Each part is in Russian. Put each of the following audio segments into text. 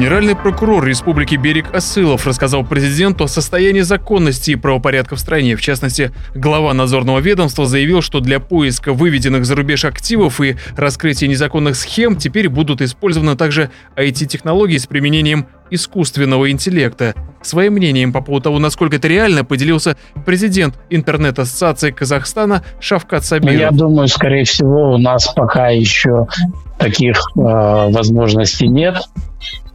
Генеральный прокурор Республики Берег Осылов рассказал президенту о состоянии законности и правопорядка в стране. В частности, глава надзорного ведомства заявил, что для поиска выведенных за рубеж активов и раскрытия незаконных схем теперь будут использованы также IT-технологии с применением искусственного интеллекта. Своим мнением по поводу того, насколько это реально, поделился президент интернет-ассоциации Казахстана Шавкат Сабиров. Я думаю, скорее всего, у нас пока еще таких э, возможностей нет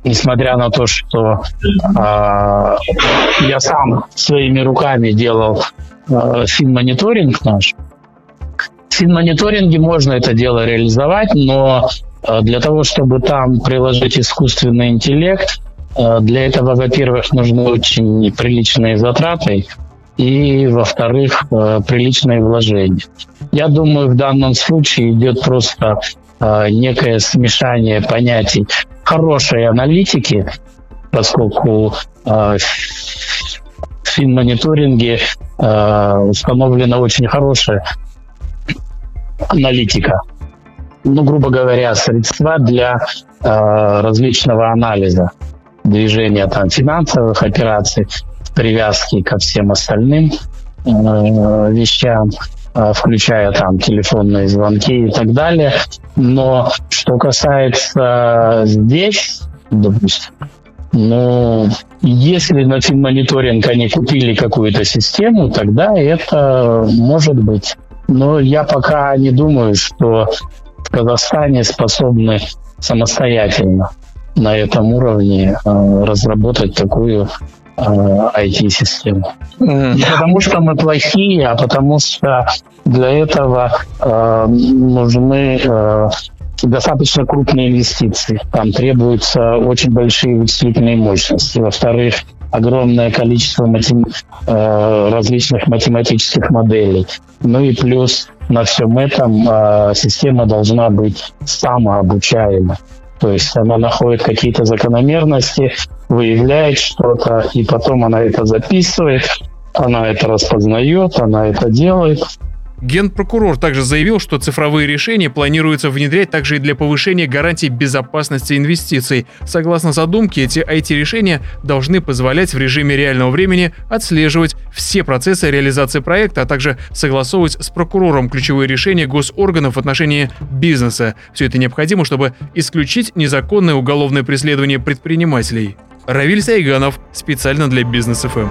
несмотря на то, что э, я сам своими руками делал э, финмониторинг наш. В финмониторинге можно это дело реализовать, но э, для того, чтобы там приложить искусственный интеллект, э, для этого, во-первых, нужны очень приличные затраты, и, во-вторых, приличные вложения. Я думаю, в данном случае идет просто э, некое смешание понятий хорошей аналитики, поскольку э, в финмониторинге э, установлена очень хорошая аналитика. Ну, грубо говоря, средства для э, различного анализа движения там, финансовых операций, привязки ко всем остальным э, вещам. Э, включая там телефонные звонки и так далее. Но что касается здесь, допустим, ну, если на финмониторинг они купили какую-то систему, тогда это может быть. Но я пока не думаю, что в Казахстане способны самостоятельно на этом уровне э, разработать такую IT-систему. Mm. Не потому что мы плохие, а потому что для этого э, нужны э, достаточно крупные инвестиции. Там требуются очень большие вычислительные мощности. Во-вторых, огромное количество матем... э, различных математических моделей. Ну и плюс на всем этом э, система должна быть самообучаема. То есть она находит какие-то закономерности, выявляет что-то, и потом она это записывает, она это распознает, она это делает, Генпрокурор также заявил, что цифровые решения планируется внедрять также и для повышения гарантий безопасности инвестиций. Согласно задумке, эти IT-решения должны позволять в режиме реального времени отслеживать все процессы реализации проекта, а также согласовывать с прокурором ключевые решения госорганов в отношении бизнеса. Все это необходимо, чтобы исключить незаконное уголовное преследование предпринимателей. Равиль Сайганов специально для Бизнес ФМ.